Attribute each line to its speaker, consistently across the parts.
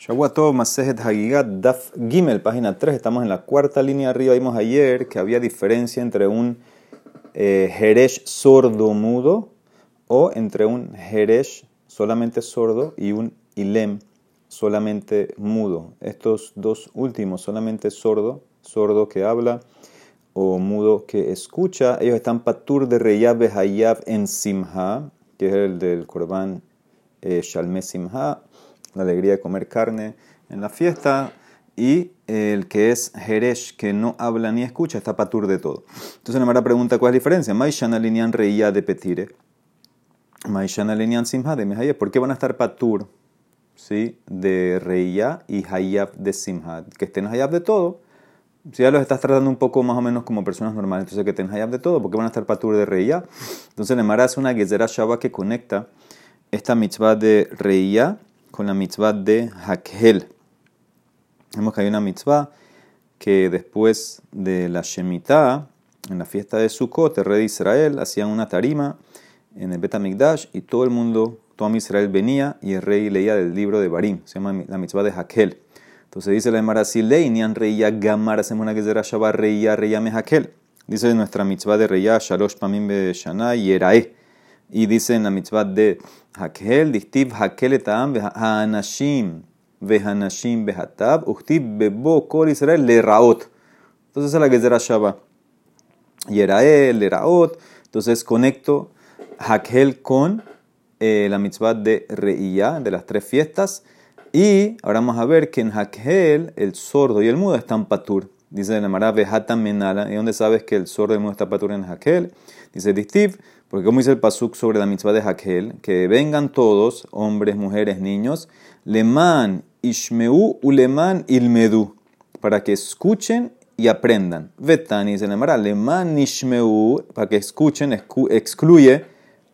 Speaker 1: Shavuatov Masejet Hagigat Daf Gimel, página 3. Estamos en la cuarta línea arriba. Vimos ayer que había diferencia entre un eh, sordo mudo o entre un Jeresh solamente sordo y un Ilem solamente mudo. Estos dos últimos, solamente sordo, sordo que habla o mudo que escucha, ellos están patur de Reyab Hayab en Simha, que es el del Korban eh, Shalme Simha la alegría de comer carne en la fiesta, y el que es Jeresh, que no habla ni escucha, está patur de todo. Entonces la pregunta, ¿cuál es la diferencia? Maishana linian reía de petire. Maishana linian simha de mehayab. ¿Por qué van a estar patur ¿sí? de reía y hayab de simha? Que estén hayab de todo. Si ya los estás tratando un poco más o menos como personas normales, entonces que estén hayab de todo, ¿por qué van a estar patur de reía? Entonces la Mara hace una gezerah shaba que conecta esta mitzvah de reía con la mitzvah de Hakhel. Vemos que hay una mitzvah que después de la Shemitah, en la fiesta de Sukkot, el rey de Israel, hacían una tarima en el Bet y todo el mundo, todo Israel venía y el rey leía del libro de Barim, se llama la mitzvah de Hakel. Entonces dice la Emara, ni reía gamar, hacemos una que será Shabbat, reía, reía me Hakel. Dice nuestra mitzvah de reía, shalosh pamim be shana y dice en la mitzvah de Hakel, distiv Hakel etam vehanashim vehanashim behatab, uchtiv bebo kol Israel le raot. Entonces es la será Shabbat. Yerael, le raot. Entonces conecto Hakel con eh, la mitzvah de Reiyah, de las tres fiestas. Y ahora vamos a ver que en Hakel el sordo y el mudo están patur. Dice la Mara Vejatan Menala. ¿Y dónde sabes que el sordo y el mudo está en Hakel? Dice Distiv porque como dice el pasuk sobre la mitzvah de Hakel, que vengan todos, hombres, mujeres, niños, leman ishmeu uleman ilmedu, para que escuchen y aprendan. Vetani se llamará leman ishmeu, para que escuchen, excluye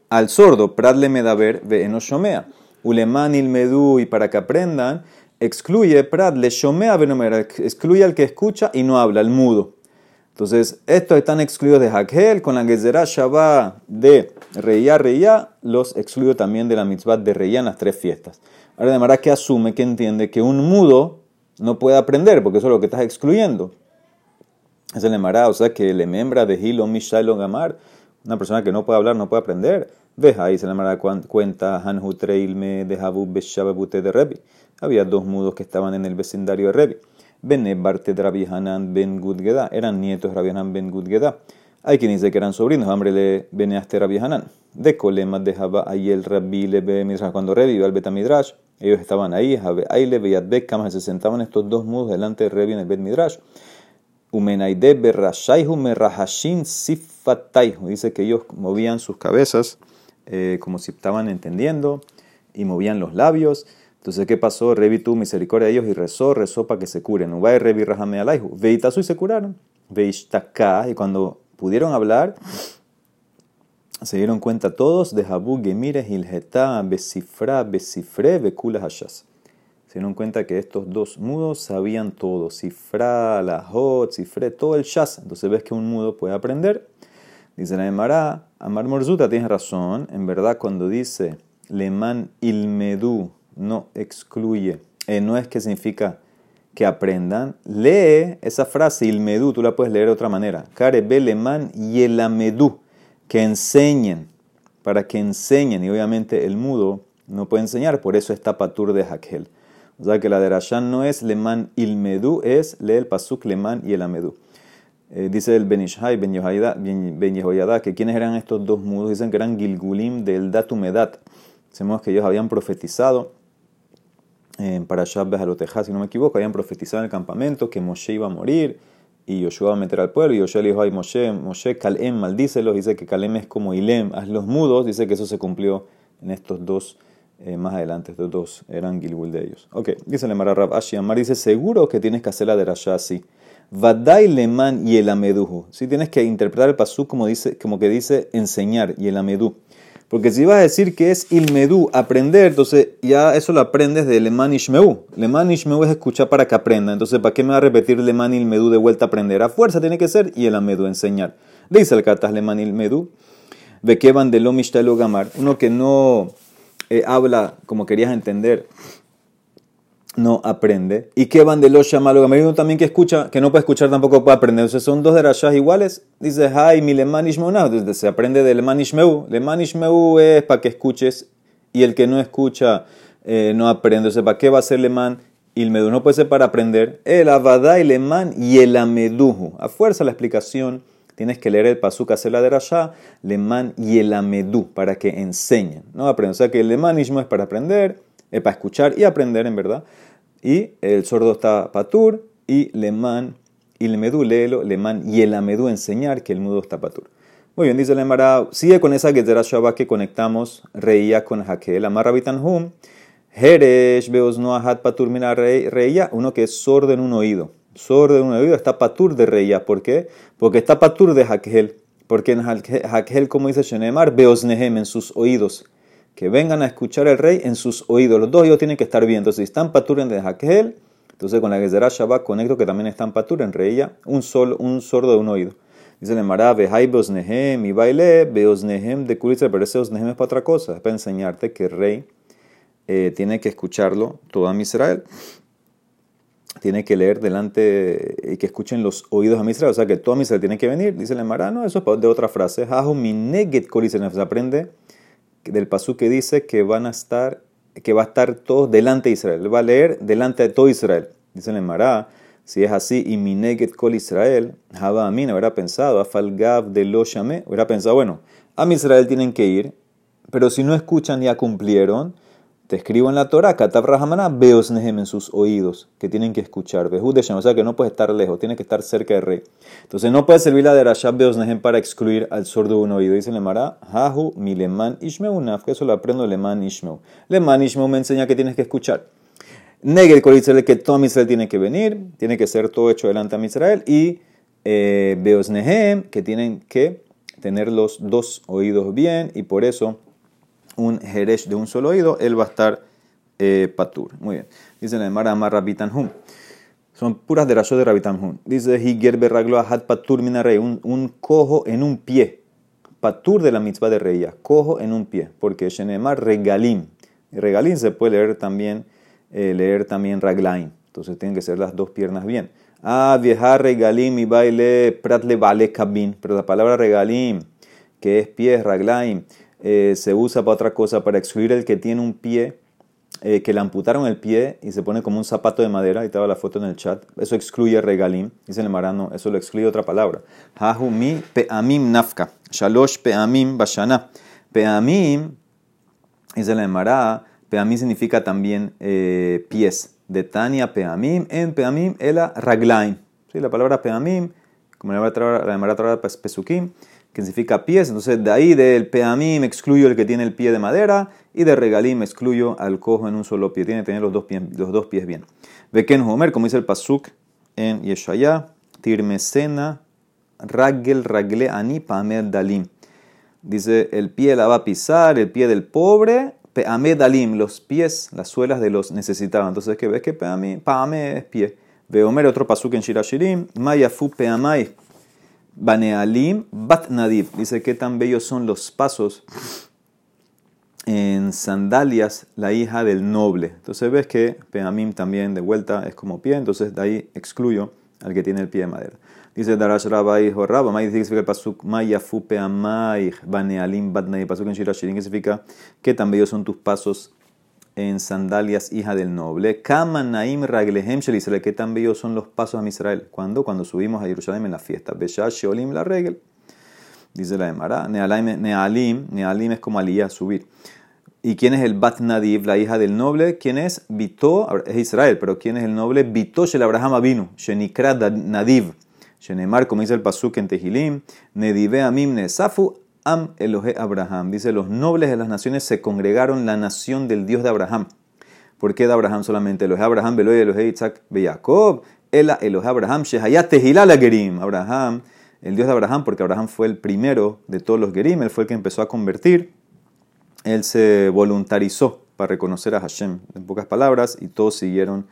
Speaker 1: al sordo, pradle medaber ve enoshomea. Uleman ilmedu, y para que aprendan, excluye pradle shomea venomera, excluye al que escucha y no habla, el mudo. Entonces, estos están excluidos de Hakel, con la Gezerah Shabbat de Reya Reya, los excluyo también de la mitzvah de Reya en las tres fiestas. Ahora, de que asume, que entiende que un mudo no puede aprender, porque eso es lo que estás excluyendo. Es el Emara, o sea que el membra de Hilo Mishailo Gamar, una persona que no puede hablar, no puede aprender. Veja ahí se Emara cuenta Hanhu Treilme de Habu Beshababute de Rebi. Había dos mudos que estaban en el vecindario de Rebi. Bene Barte de Rabbi Hanan ben Gudgeda, eran nietos de Rabbi Hanan ben Gudgeda. Hay quien dice que eran sobrinos, hambre le Beneaste Rabbi Hanan. De Colema dejaba ahí el Rabbi le Midrash. Cuando revivió al Betamidrash, ellos estaban ahí, ahí le veía Bekam, se sentaban estos dos mudos delante de Revi en el Bet Midrash. Umenaide berrashaihu merahashin sifataihu. Dice que ellos movían sus cabezas eh, como si estaban entendiendo y movían los labios. Entonces, ¿qué pasó? Revi tuvo misericordia de ellos y rezó, rezó para que se curen. Ubay Revi Rahame Alaihu. Veitasu y se curaron. Veishtaka. Y cuando pudieron hablar, se dieron cuenta todos de Habu Gemire Hilgeta Besifra Besifre Bekula Hashas. Se dieron cuenta que estos dos mudos sabían todo. Cifra, la hot, cifre, todo el shas. Entonces ves que un mudo puede aprender. Dice la Emara, Amar Morzuta tiene razón. En verdad, cuando dice Leman Ilmedu no excluye. Eh, no es que significa que aprendan. Lee esa frase, ilmedú, tú la puedes leer de otra manera. Kare beleman yelamedú, que enseñen, para que enseñen. Y obviamente el mudo no puede enseñar, por eso está patur de Hakel. O sea que la de Rashan no es leman ilmedú, es lee el pasuk leman y el eh, dice el Benishai, Ben Yehoyada, que quienes eran estos dos mudos, dicen que eran Gilgulim del Datumedat. Sabemos que ellos habían profetizado en Parashat Behaloteja, si no me equivoco, habían profetizado en el campamento que Moshe iba a morir y Yoshua a meter al pueblo. Y Yoshua le dijo, ay Moshe, Moshe, Kalem, maldícelos. Dice que Kalem es como Ilem, haz los mudos. Dice que eso se cumplió en estos dos, eh, más adelante, estos dos eran Gilgul de ellos. Ok, dice el Rab Ashi Amar, dice, seguro que tienes que hacer la de Rasha así. Vadai leman y el ameduhu. Si tienes que interpretar el pasú como, dice, como que dice enseñar y el amedú. Porque si vas a decir que es ilmedú, aprender, entonces ya eso lo aprendes de leman ishmeu. Leman ishmeu es escuchar para que aprenda. Entonces, ¿para qué me va a repetir leman ilmedú de vuelta a aprender? A fuerza tiene que ser y el amedu enseñar. Dice el katas leman ilmedú. Van de lo gamar. Uno que no eh, habla como querías entender no aprende. ¿Y qué van de los uno también que escucha, que no puede escuchar tampoco puede aprender. Entonces son dos de derashas iguales. Dice, hay mi entonces se aprende del lemanishmeu. Lemanishmeu es para que escuches y el que no escucha eh, no aprende. O sea, ¿para qué va a ser leman? Y el medú no puede ser para aprender. El avada y leman y el ameduju. A fuerza la explicación tienes que leer el pasuk hacer la derashá, leman y el amedú, para que enseñen. No aprenden. O sea que el lemanismo es para aprender, es para escuchar y aprender en verdad y el sordo está patur, y leman, y le medú, léelo, leman, y el amedú enseñar que el mudo está patur. Muy bien, dice el Emara, sigue con esa Gezerah Shabbat que conectamos reía con Hakel, Amar Hum, Heresh Beos Noahat Patur Mina reía, uno que es sordo en un oído. Sordo en un oído está patur de reía. ¿Por qué? Porque está patur de Hakel. Porque en Hakel, como dice Shenemar, Beos Nehem en sus oídos que vengan a escuchar al rey en sus oídos. Los dos oídos tienen que estar bien. Entonces, si están paturen de Hakel, entonces con la Gezerah Shabbat conecto que también están paturen, reía un, solo, un sordo de un oído. Dice el Mará, Behai Beosnehem y baile Beosnehem de Kulitzer, pero ese Osnehem es para otra cosa, es para enseñarte que el rey eh, tiene que escucharlo todo a Israel. Tiene que leer delante y que escuchen los oídos a Israel, o sea que todo Israel tiene que venir. Dice el Mará, no, eso es de otra frase. Hahu mineget se aprende del pasú que dice que van a estar, que va a estar todos delante de Israel. Va a leer delante de todo Israel. Dice el Mará, si es así, y mineget kol Israel, Java Amin habrá pensado, afalgav de lo hubiera pensado, bueno, a Israel tienen que ir, pero si no escuchan ya cumplieron, te escribo en la Torah, Katab Rahamana, Beos Nehem en sus oídos, que tienen que escuchar. Behud o sea que no puede estar lejos, tiene que estar cerca del rey. Entonces no puede servir la de Rashab Beos Nehem para excluir al sordo de un oído. Dice Lemara, Hahu mi leman ishmeu naf, que eso lo aprendo leman ishmeu. Leman ishmeu me enseña que tienes que escuchar. Negel Israel que todo Israel tiene que venir, tiene que ser todo hecho delante a Israel. Y eh, Beos Nehem, que tienen que tener los dos oídos bien, y por eso un Jeresh de un solo oído, él va a estar eh, patur. Muy bien. Dice la Emara Amar Rabitan Hum. Son puras de de Rabitan Hum. Dice Higer Berraglo Ahat Patur Minarei. Un, un cojo en un pie. Patur de la mitzvah de reía. Cojo en un pie. Porque Shenemar Regalim. Regalim se puede leer también, eh, leer también Raglaim. Entonces tienen que ser las dos piernas bien. Ah, vieja regalim y baile pratle vale cabin. Pero la palabra regalim, que es pie, raglaim, eh, se usa para otra cosa, para excluir el que tiene un pie, eh, que le amputaron el pie y se pone como un zapato de madera, ahí estaba la foto en el chat, eso excluye regalim, dice el marano, eso lo excluye otra palabra. Hahumi peamim nafka, shalosh peamim bashana. Peamim, dice el mará, peamim significa también eh, pies. De Tania peamim, en peamim ela raglaim. ¿Sí? La palabra peamim, como la mará pesukim, que significa pies. Entonces, de ahí del peamim excluyo el que tiene el pie de madera y de regalim excluyo al cojo en un solo pie. Tiene que tener los dos pies, los dos pies bien. Beken Homer, como dice el Pasuk en Yeshaya, Tirmesena, Ragel, Ragle, Ani, Pamed, Dalim. Dice, el pie la va a pisar, el pie del pobre, Peamed, Dalim, los pies, las suelas de los necesitados. Entonces, ¿qué ves que Paame es pie. Ve Homer, otro Pasuk en Shirashirim, Mayafu, Peamai Banealim Bat Nadib. Dice que tan bellos son los pasos en sandalias, la hija del noble. Entonces ves que Peamim también de vuelta es como pie, entonces de ahí excluyo al que tiene el pie de madera. Dice Darash Rabba hijo Rabba, May dice que significa el pasuk Mayafu Peamai Banealim Bat Nadib. Pasuk en Shirashirin significa que tan bellos son tus pasos en sandalias, hija del noble. Kama Naim Raglehem Shelisrael, que tan bellos son los pasos a Israel. ¿Cuándo? Cuando subimos a Jerusalén en la fiesta. Beshash Sheolim la regel. Dice la Emara. Nealim, Nealim es como aliyah, subir. ¿Y quién es el Bat Nadiv, la hija del noble? ¿Quién es? Bito, es Israel, pero ¿quién es el noble? Bito Shel Abraham Avinu, Shenikra Nadiv. Shenemar, como dice el Pasuk en Tehilim, Nedive Amim Nesafu Am Elohe Abraham. Dice, los nobles de las naciones se congregaron la nación del Dios de Abraham. ¿Por qué de Abraham solamente? Elohe Abraham, Belohe, Elohe Isaac, Jacob. Ela Elohe Abraham, Shehayat Tehilala Gerim. Abraham, el Dios de Abraham, porque Abraham fue el primero de todos los Gerim, él fue el que empezó a convertir. Él se voluntarizó para reconocer a Hashem, en pocas palabras, y todos siguieron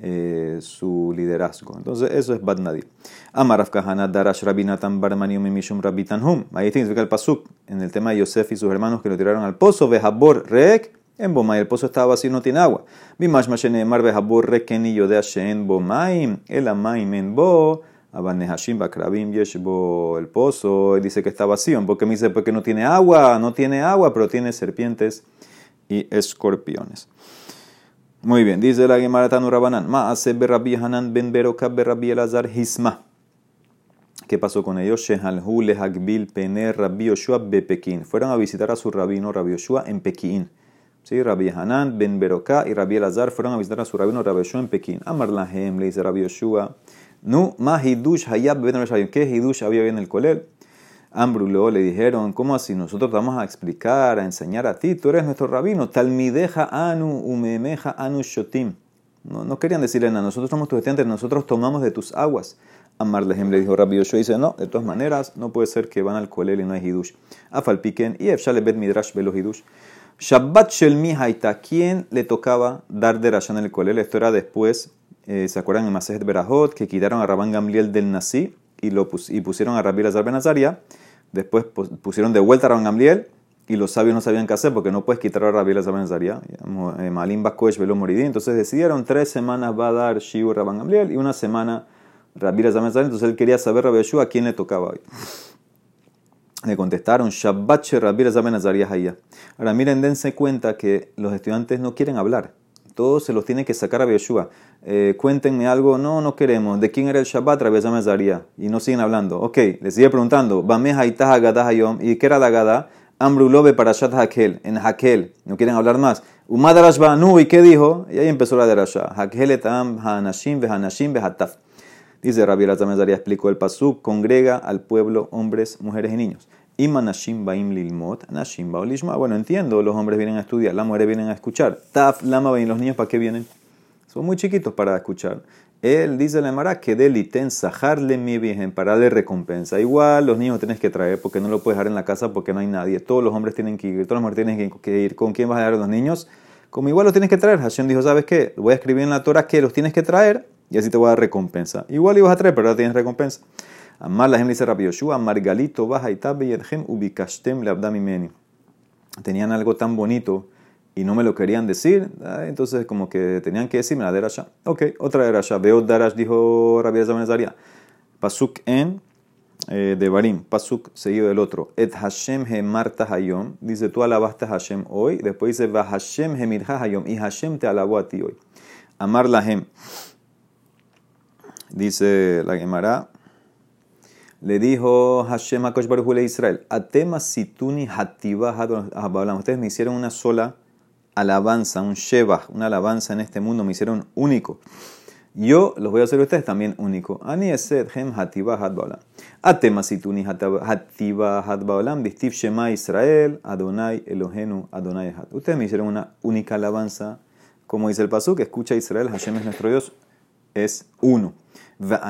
Speaker 1: eh, su liderazgo. Entonces, eso es Bad Nadir. Amaraf Kahana Darash Rabinatan Barmanium Mishum Rabitan Hum. Ahí significa el pasuk en el tema de Yosef y sus hermanos que lo tiraron al pozo. Vehabor Reek En Bomay el pozo estaba vacío, no tiene agua. Bimash mashene marbe habor rekeni yodea shen Bomaim, el amaim en bo, abanehashim bakrabim yeshbo el pozo, y dice que está vacío. Porque me dice, porque no tiene agua, no tiene agua, pero tiene serpientes y escorpiones. Muy bien, dice la Gemara Tanu Rabanan, ma hace berrabi Hanan ben Beroka berrabi Elazar hisma. ¿Qué pasó con ellos? Shehalhu lehagbil pene Rabbi Yoshua bepekin. Fueron a visitar a su rabino Rabbi Yoshua en Pekín. ¿Sí? Rabbi Hanan ben Beroka y Rabbi Elazar fueron a visitar a su rabino Rabbi Yoshua en Pekín. Amar lahem le dice Rabbi Yoshua. Nu ma hidush hayab ben ¿Qué hidush había en el colel? Ambrulo le dijeron, ¿cómo así? Nosotros vamos a explicar, a enseñar a ti, tú eres nuestro rabino, talmideja anu umemeja anu shotim. No, no querían decirle nada, nosotros somos tus estudiantes, nosotros tomamos de tus aguas. Amar Lehem le dijo Rabbi Yoshua, dice, no, de todas maneras, no puede ser que van al kolel y no hay hidush. Afalpiken y efshale bet midrash velo hidush. Shabbat shel mihaita, ¿quién le tocaba dar de en el kolel? Esto era después, eh, ¿se acuerdan en Masejet Berahot, que quitaron a Rabban Gamliel del Nasi y, lo pusieron a Rabbi Lazar Ben Azaria? Después pusieron de vuelta a Rabban Gamliel y los sabios no sabían qué hacer porque no puedes quitar a Rabbi Lazar Ben Azaria. Eh, Malim Bakosh velo moridí. Entonces decidieron tres semanas va a dar Shiur Rabban Gamliel y una semana Rabbi entonces él quería saber Rabbi Yeshua a quién le tocaba hoy. Le contestaron, Shabbat Rabbi Hayya. Ahora miren, dense cuenta que los estudiantes no quieren hablar. Todos se los tiene que sacar a Yeshua. Eh, cuéntenme algo, no, no queremos. ¿De quién era el Shabbat Rabbi Zaria? Y no siguen hablando. Ok, le sigue preguntando. ¿Y qué era la Gada? Ambrulobe para Shat Hakel, en Hakel. No quieren hablar más. Banu, ¿y qué dijo? Y ahí empezó la derasha. Hakel etam hanashim vehanashim vehataf. Dice Rabbi Elazar explicó el pasuk, congrega al pueblo hombres, mujeres y niños. Imanashim baim lilmot, nashim baolishma. Bueno, entiendo, los hombres vienen a estudiar, las mujeres vienen a escuchar. Taf, lama, baim, los niños, ¿para qué vienen? Son muy chiquitos para escuchar. Él dice la Emara que del iten sajarle mi virgen para darle recompensa. Igual los niños tienes que traer porque no lo puedes dejar en la casa porque no hay nadie. Todos los hombres tienen que ir, todas las mujeres tienen que ir. ¿Con quién vas a dejar los niños? Como igual los tienes que traer. Hashem dijo, ¿sabes qué? Voy a escribir en la Torah que los tienes que traer y así te voy a dar recompensa. Igual ibas a traer, pero ahora tienes recompensa. Amar la dice Rabbi Yoshua, Margalito baja y ubikashtem meni. Tenían algo tan bonito y no me lo querían decir, ah, entonces como que tenían que decirme la derasha. Ok, otra derasha. Veo darash, dijo Rabbi Zaria. Pasuk en eh, de Barim, Pasuk seguido del otro. Et Hashem he marta hayom. Dice, tú alabaste a Hashem hoy. Después dice, va Hashem he mirja hayom. Y Hashem te alabó a ti hoy. Amar la hem. Dice la Gemara, le dijo Hashem a Baruch a Israel, Atema situni hativa Ustedes me hicieron una sola alabanza, un sheba, una alabanza en este mundo, me hicieron único. Yo los voy a hacer a ustedes también único. Ani eset hem hativa hadbaolam. Atema situni hativa hadbaolam. Bistif shema Israel, Adonai Elohenu, Adonai Had. Ustedes me hicieron una única alabanza. Como dice el pasú, que escucha Israel, Hashem es nuestro Dios, es uno. Yo los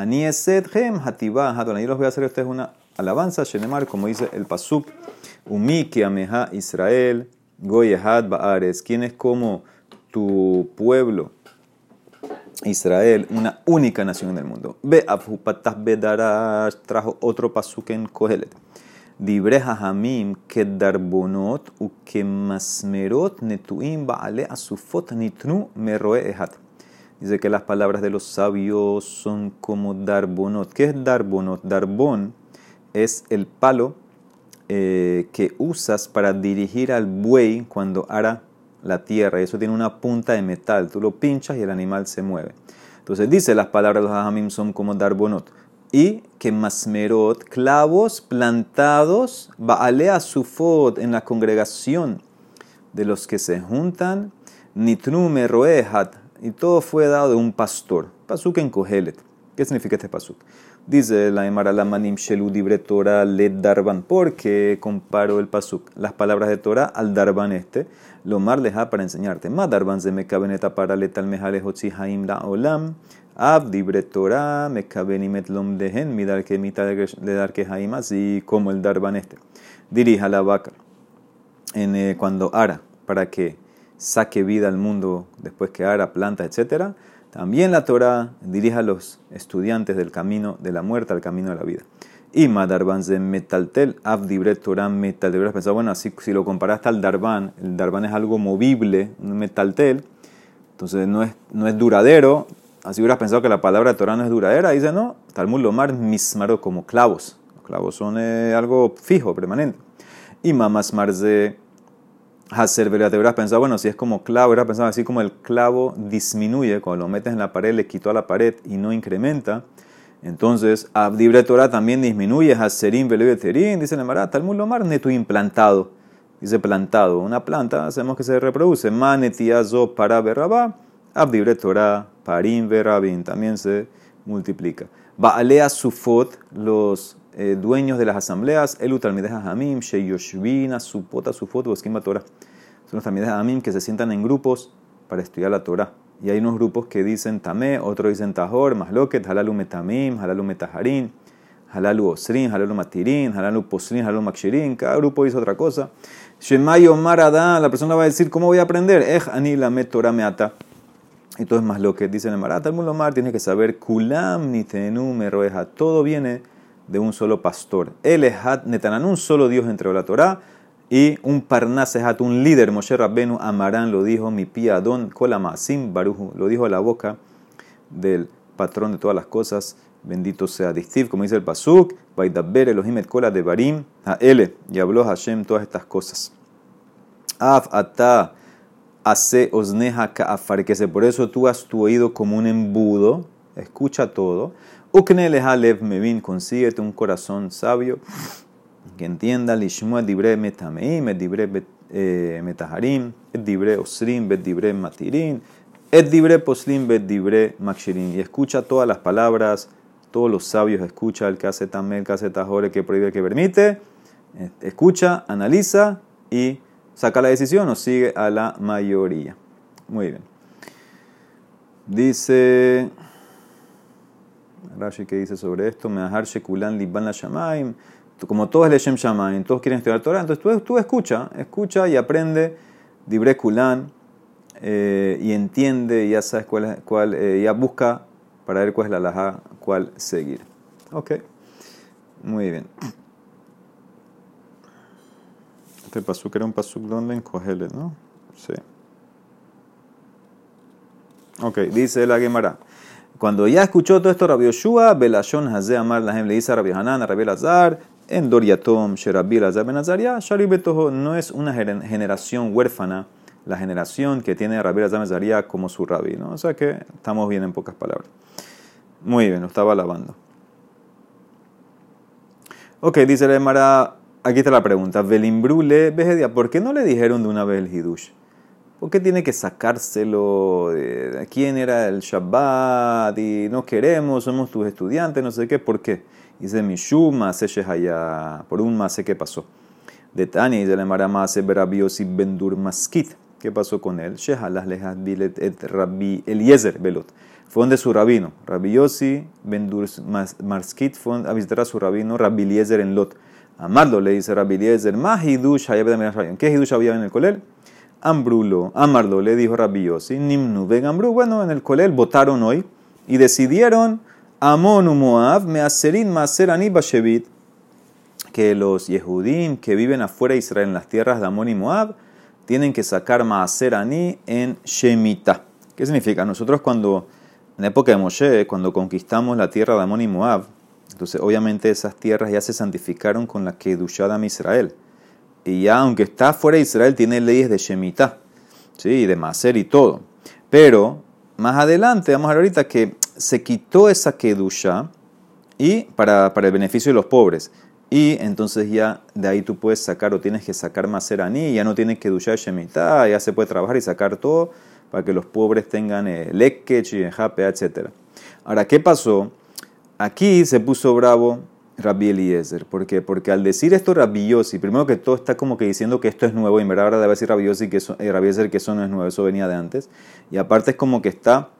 Speaker 1: voy a hacer a ustedes una alabanza, Shenemar, como dice el Pasuk. Umi ameha Israel, goyehad ba'ares. ¿Quién es como tu pueblo? Israel, una única nación en el mundo. Ve bedarash, trajo otro pasuk en Kohelet. Dibre hamim que darbonot u que masmerot netuim baale asufot nitnu meroe ehat. Dice que las palabras de los sabios son como darbonot. ¿Qué es darbonot? Darbón es el palo eh, que usas para dirigir al buey cuando ara la tierra. Eso tiene una punta de metal. Tú lo pinchas y el animal se mueve. Entonces dice las palabras de los hajamim son como darbonot. Y que masmerot, clavos plantados, baalea sufot en la congregación de los que se juntan, nitnu meroehat, y todo fue dado de un pastor. Pasuk en Kohelet. ¿Qué significa este pasuk? Dice la Emara Lamanim Shelu Dibre Torah le Darban. porque comparo el pasuk, las palabras de Torah al Darban este? Lo mar leja para enseñarte. Ma Darban ze mekabeneta para letal mejale haim la olam. Ab Dibre Torah mekabenimet lom dehen midar que mitad de dar que haim así como el Darban este. Dirija la vaca en, eh, cuando ara para que saque vida al mundo después que ara plantas, etc. También la Torah dirige a los estudiantes del camino de la muerte al camino de la vida. Y Madarban de metaltel, abdibre Torah metal. Deberías pensar, bueno, así, si lo comparaste al darban, el darban es algo movible, un metaltel, entonces no es, no es duradero. Así hubieras pensado que la palabra Torah no es duradera. Dice, no, Talmud Lomar mismaro como clavos. Los clavos son eh, algo fijo, permanente. Y mamás marze hacer te hubieras pensado, bueno, si es como clavo, hubieras pensado así como el clavo disminuye, cuando lo metes en la pared, le quitó a la pared y no incrementa. Entonces, Abdibre Torah también disminuye, Haserim, Veterín, dice el Emara, Talmud Lomar, neto implantado. Dice plantado, una planta, hacemos que se reproduce. Manetiazo para Berrabá, Abdibre Torah, Parim, Berrabin, también se multiplica. Baalea Sufot, los eh, dueños de las asambleas, Elu Talmideh Hamim, Sheyoshvina, Supota, Sufot, Boskimba Torah. Son los Talmideh Hamim que se sientan en grupos para estudiar la Torah. Y hay unos grupos que dicen Tamé, otros dicen Tahor, Masloket, Halalu Metamim, Halalu Metaharin, Halalu Osrin, Halalu Matirin, Halalu Posrin, Halalu Makshirin. Cada grupo dice otra cosa. Shemayo Marada, la persona va a decir, ¿cómo voy a aprender? Ej Anila Torah Meata. Entonces, más lo que dice en el Marat, el Mulomar tiene que saber, Kulam Nitenu Meroeja. Todo viene de un solo pastor. El Ehat Netanan, un solo Dios entre la Torah y un Parnasehat, un líder, Moshe Rabbenu Amarán, lo dijo mi piadón, Kolamasim Baruju, lo dijo a la boca del patrón de todas las cosas, bendito sea Distiv, como dice el Pasuk, Vaidaber Elohim et Kola de Barim, a Ele, y habló Hashem todas estas cosas. Af ata ase osneja ka'afar, que por eso tú has tu oído como un embudo, escucha todo. Ukne leja mevin, consíguete un corazón sabio que entienda lishmua dibre metameim, et dibre eh, metaharim, et dibre osrim, bet dibre matirin, et dibre poslim, bet dibre makshirin. Y escucha todas las palabras, todos los sabios escucha el que hace tamel, el que hace tajore, que prohíbe, que permite. Escucha, analiza y saca la decisión o sigue a la mayoría. Muy bien. Dice Rashi que dice sobre esto, me shekulan liban la shamaim como todos Leshem Shamaim, todos quieren estudiar Torah, entonces tú, tú escucha, escucha y aprende Dibre Kulan eh, y entiende, y ya sabes cuál, cuál eh, ya busca para ver cuál es la laja, cuál seguir. Ok, muy bien. Este pasuk era un pasuk donde en Kohele, ¿no? Sí. Ok, dice la Gemara. Cuando ya escuchó todo esto, Rabbi Yoshua, Belashon Hazé Amar Lahem le dice a Rabbi Hanan, a Rabbi Lazar, en Doriatom, Sherabi Lazar Ben Betoho no es una generación huérfana, la generación que tiene Rabbi Lazar Ben Azaria como su rabí, ¿no? O sea que estamos bien en pocas palabras. Muy bien, lo estaba alabando. Ok, dice la Mara, aquí está la pregunta. Velimbrule, Bejedia, ¿por qué no le dijeron de una vez el Hidush? ¿Por qué tiene que sacárselo? ¿De quién era el Shabbat? Y no queremos, somos tus estudiantes, no sé qué. ¿Por qué? Dice Mishuma se allá por un mase que pasó. De Tani, de la Maramase Berabiosi Bendur Maskit. ¿Qué pasó con él? Shehalas lejas et Rabbi Eliezer Belot. Fue donde su rabino, Rabbi Yossi Bendur Maskit, fue a visitar a su rabino Rabbi Eliezer en Lot. Amarlo le dice Rabbi Eliezer, Mahidush ¿Qué Hidush había en el colel? Ambrulo, Amarlo le dijo Rabbi Yossi, Nimnu, ven Ambru. Bueno, en el colel votaron hoy y decidieron Amon Moab, Measerin Maserani Bashevit, que los Yehudim que viven afuera de Israel en las tierras de Amon y Moab tienen que sacar Maaserani en Shemitah. ¿Qué significa? Nosotros cuando, en la época de Moshe, cuando conquistamos la tierra de Amon y Moab, entonces obviamente esas tierras ya se santificaron con la que de Israel. Y ya aunque está fuera de Israel tiene leyes de Shemitah, ¿sí? de Maser y todo. Pero más adelante, vamos a ver ahorita que se quitó esa kedusha y para, para, el beneficio de los pobres. Y entonces ya de ahí tú puedes sacar o tienes que sacar y ya no tienes kedusha shemitah, ya se puede trabajar y sacar todo para que los pobres tengan eh, lekech y jape, etc. Ahora, ¿qué pasó? Aquí se puso bravo Rabbi Eliezer. ¿Por qué? Porque al decir esto Rabbi Yossi, primero que todo está como que diciendo que esto es nuevo, y en verdad ahora debe decir Rabbi Yossi que eso, eh, Rabbi que eso no es nuevo, eso venía de antes. Y aparte es como que está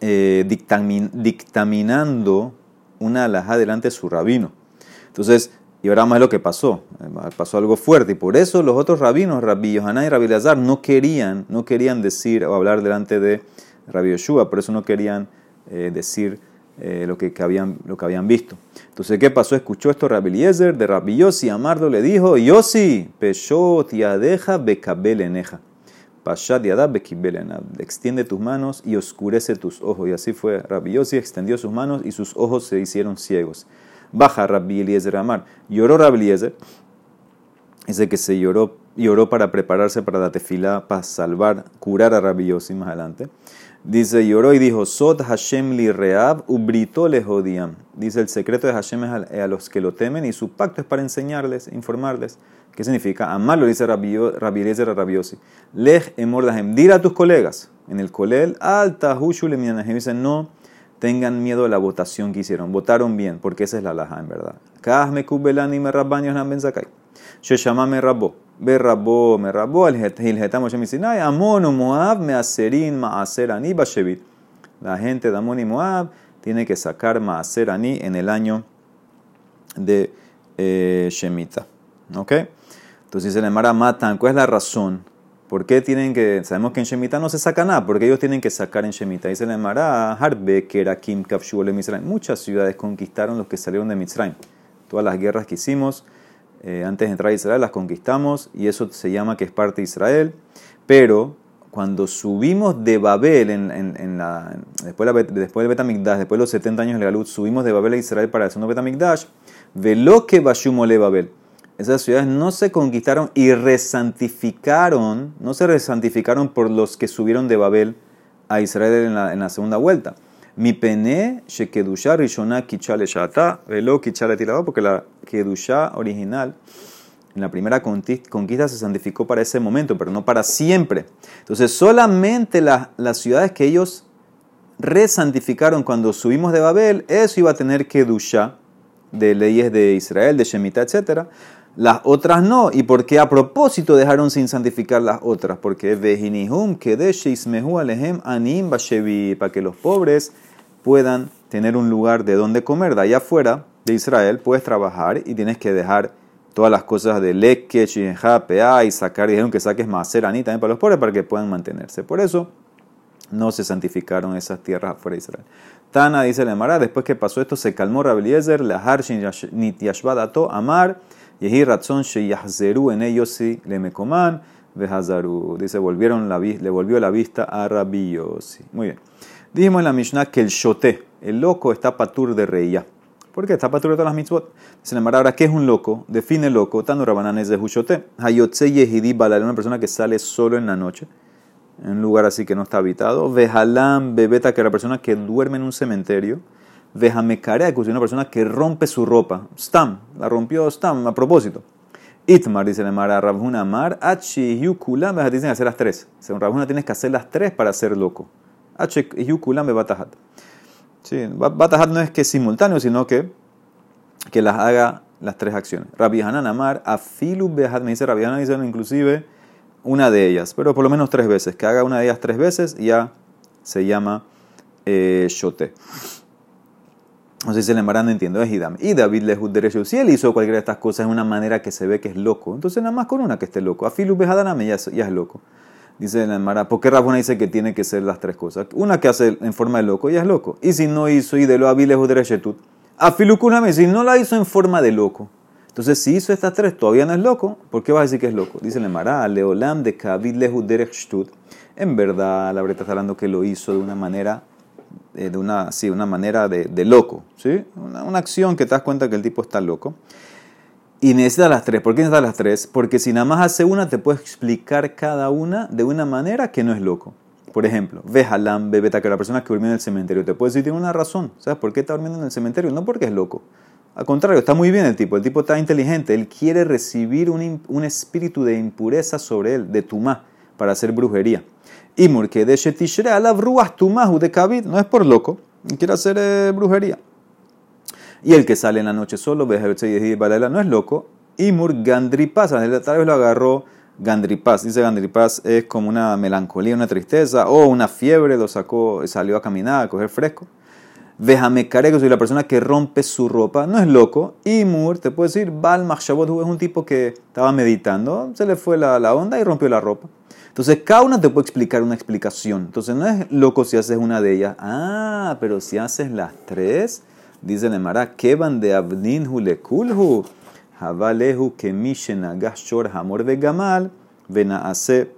Speaker 1: eh, dictaminando una alhaja delante de su rabino. Entonces, y ahora más lo que pasó. Eh, pasó algo fuerte. Y por eso los otros rabinos, Rabbi Yohanan y Rabbi Lazar, no querían, no querían decir o hablar delante de Rabbi Yoshua. Por eso no querían decir eh, lo, que, habían, lo que habían visto. Entonces, ¿qué pasó? Escuchó esto Rabbi Eliezer de Rabbi Yossi. Amardo le dijo, Yossi, peshot yadeja bekabel eneja. Pashat yadab bekibel Extiende tus manos y oscurece tus ojos. Y así fue. Rabbi Yossi extendió sus manos y sus ojos se hicieron ciegos. Baja Rabbi Eliezer Amar. Lloró Rabbi Eliezer. Dice que se lloró, lloró para prepararse para la tefila, para salvar, curar a Rabbi Yossi más adelante. Dice, lloró y dijo, Sod Hashem li reab, ubrito le jodiam. Dice, el secreto de Hashem es a, los que lo temen y su pacto es para enseñarles, informarles. ¿Qué significa? Amarlo, dice Rabbi Eliezer Rabiosi. Lej emordahem. Dile a tus colegas en el colel, alta hushu le Dice, no tengan miedo a la votación que hicieron. Votaron bien, porque esa es la laja, en verdad. Kahme kubelani me rabbaños nam ben zakai. me rabó. Berrabo, me rabó, el Hilhetam Moshe Sinai, Amon o Moab, Measerin, Maaser Ani, Bashevit. La gente de Amon y Moab tiene que sacar Maaser Ani en el año de eh, Shemita. ¿Ok? Entonces le mara matan. ¿Cuál es la razón? ¿Por qué tienen que.? Sabemos que en Shemita no se saca nada, porque ellos tienen que sacar en Shemita. Dice mara Harbe, Kerakim, Kafshuole, Mitzrayim. Muchas ciudades conquistaron los que salieron de Mitzrayim. Todas las guerras que hicimos eh, antes de entrar a Israel las conquistamos y eso se llama que es parte de Israel. Pero cuando subimos de Babel, en, la, después, después del Betamigdash, después de los 70 años de la luz, subimos de Babel a Israel para el segundo Betamigdash, velo que Bashumole Babel. Esas ciudades no se conquistaron y resantificaron, no se resantificaron por los que subieron de Babel a Israel en la segunda vuelta mi pene shekedusha rishona kichale shata, velo kichale tirado, porque la kedusha original en la primera conquista se santificó para ese momento, pero no para siempre. Entonces, solamente las ciudades que ellos resantificaron cuando subimos de Babel, eso iba a tener kedusha de leyes de Israel, de Shemitah, etc. Las otras no. ¿Y por qué a propósito dejaron sin santificar las otras? Porque vejinihum kedesh ismehu alehem anim bashevi, para que los pobres puedan tener un lugar de donde comer. De allá afuera de Israel puedes trabajar y tienes que dejar todas las cosas de leque, pea y sacar, dijeron que saques maserani también para los pobres para que puedan mantenerse. Por eso no se santificaron esas tierras afuera de Israel. Tana dice la Emara, después que pasó esto se calmó Rabeliezer, lahar nityashvadato amar, yehi ratzon sheyahzeru en ellos si le mecoman, vehazaru. Dice, volvieron la, le volvió la vista a Rabbi Muy bien. Dijimos en la Mishnah que el shoté, el loco, está patur de reía. ¿Por qué? Está patur de todas las mitzvot. Sin embargo, ahora, ¿qué es un loco? Define loco. Tano rabananes de Hushoté. Hayotze yehidi balal, una persona que sale solo en la noche, en un lugar así que no está habitado. Vehalam bebeta, que es la persona que duerme en un cementerio. Vejamekarea, que es una persona que rompe su ropa. Stam, la rompió Stam a propósito. Itmar, dice la Mara, Rabhuna Mar, Achi, Yukulam, dicen hacer las tres. Según Rabhuna tienes que hacer las tres para ser loco. Batahat. Sí, Batahat no es que simultáneo, sino que, que las haga las tres acciones. Rabbi Hanan Amar, Afilu Behat, me dice Rabbi dice inclusive una de ellas, pero por lo menos tres veces. Que haga una de ellas tres veces ya se llama eh, Shote. No sé si le no entiendo, es Idam. Y David le derecho. Si él hizo cualquiera de estas cosas de una manera que se ve que es loco, entonces nada más con una que esté loco. Afilu Behadaname ya, ya es loco. Dice la Mara, ¿por qué Rabona dice que tiene que ser las tres cosas? Una que hace en forma de loco, ya es loco. Y si no hizo y de lo habiles derechetut, afilukuname, si no la hizo en forma de loco. Entonces, si hizo estas tres, todavía no es loco. ¿Por qué vas a decir que es loco? Dice la Mara, leolam de kavid derechetut. En verdad, la breta está hablando que lo hizo de una manera, eh, de una, sí, una manera de, de loco. ¿sí? Una, una acción que te das cuenta que el tipo está loco. Y necesita las tres. ¿Por qué necesita las tres? Porque si nada más hace una, te puedes explicar cada una de una manera que no es loco. Por ejemplo, Vejalam, Bebeta, que la persona que duerme en el cementerio, te puede decir, tiene una razón. ¿Sabes por qué está durmiendo en el cementerio? No porque es loco. Al contrario, está muy bien el tipo. El tipo está inteligente. Él quiere recibir un, un espíritu de impureza sobre él, de tumá, para hacer brujería. Y que de Shetishre, ala tumahu de kabit. No es por loco. Quiere hacer eh, brujería. Y el que sale en la noche solo, no es loco. Imur Gandripas, tal vez lo agarró Gandripas. Dice Gandripas es como una melancolía, una tristeza, o una fiebre, lo sacó, salió a caminar, a coger fresco. Vejame que soy la persona que rompe su ropa, no es loco. Imur, te puedo decir, Bal Machshavot es un tipo que estaba meditando, se le fue la, la onda y rompió la ropa. Entonces, cada una te puede explicar una explicación. Entonces, no es loco si haces una de ellas. Ah, pero si haces las tres, dice Nemara, van de abdin hulekulhu, havalehu kemishen agashor hamor de gamal, hace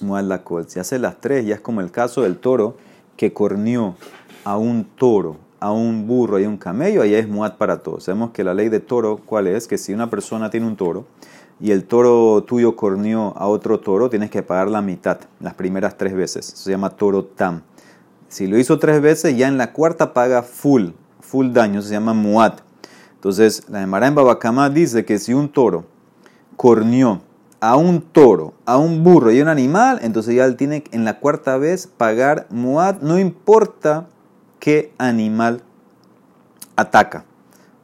Speaker 1: la col. Si haces las tres, ya es como el caso del toro que corneó a un toro, a un burro y a un camello, ahí es muad para todos. Sabemos que la ley de toro, ¿cuál es? Que si una persona tiene un toro, y el toro tuyo corneó a otro toro, tienes que pagar la mitad, las primeras tres veces. se llama toro tam. Si lo hizo tres veces, ya en la cuarta paga full, full daño, se llama muad. Entonces, la Emara en Babacama dice que si un toro corneó a un toro, a un burro y a un animal, entonces ya él tiene en la cuarta vez pagar muad, no importa qué animal ataca.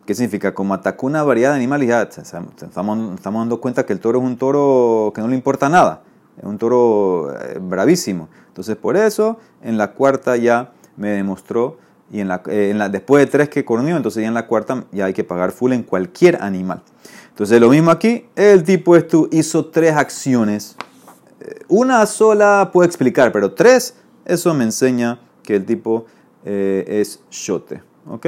Speaker 1: ¿Qué significa? Como atacó una variedad de animales, ya estamos, estamos dando cuenta que el toro es un toro que no le importa nada, es un toro eh, bravísimo. Entonces, por eso, en la cuarta ya me demostró, y eh, en la, después de tres que corneó, entonces ya en la cuarta ya hay que pagar full en cualquier animal. Entonces, lo mismo aquí, el tipo esto hizo tres acciones. Eh, una sola puede explicar, pero tres, eso me enseña que el tipo es shote. ¿Ok?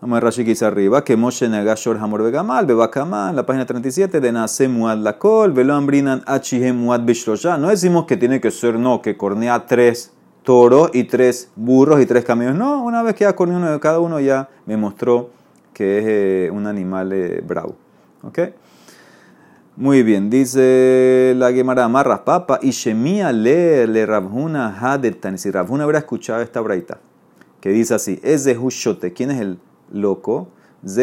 Speaker 1: Vamos a Rashi que arriba, que Moshe Negashor Hamor Begamal, Bebakaman, la página 37, de Nase Muad Lakol, Velo Ambrinan Achihem Muad Bishrosha. No decimos que tiene que ser, no, que cornea tres toros y tres burros y tres camellos. No, una vez que ya corneó uno de cada uno, ya me mostró que es eh, un animal eh, bravo. ¿Ok? Muy bien, dice la Gemara Amarras Papa, y Shemia le le Rabhuna Hadetan. Si Rabhuna hubiera escuchado esta braita, que dice así, es de Hushote, ¿quién es el loco, lo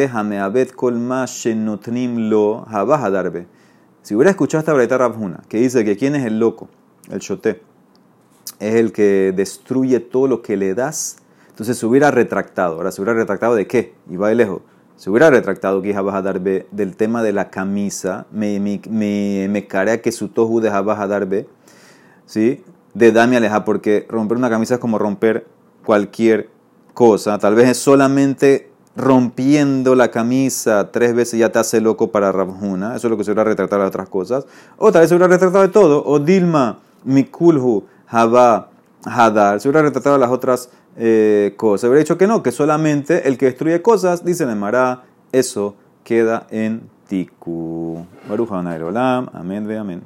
Speaker 1: darbe. Si hubiera escuchado esta breita Rabjuna, que dice que quién es el loco, el choté, es el que destruye todo lo que le das, entonces se hubiera retractado. Ahora, ¿se hubiera retractado de qué? Y va de lejos. Se hubiera retractado que darbe del tema de la camisa, me, me, me, me carea que su tohu de darbe, ¿sí? De dame aleja, porque romper una camisa es como romper cualquier cosa. Tal vez es solamente rompiendo la camisa tres veces ya te hace loco para Rabjuna. Eso es lo que se hubiera retratado de otras cosas. O tal vez se hubiera retratado de todo. O Dilma, Mikulhu, Haba, Hadar. Se hubiera retratado las otras eh, cosas. Hubiera dicho que no, que solamente el que destruye cosas, dice Nemara, eso queda en Tiku. Baruch Olam. Amén, ve amén.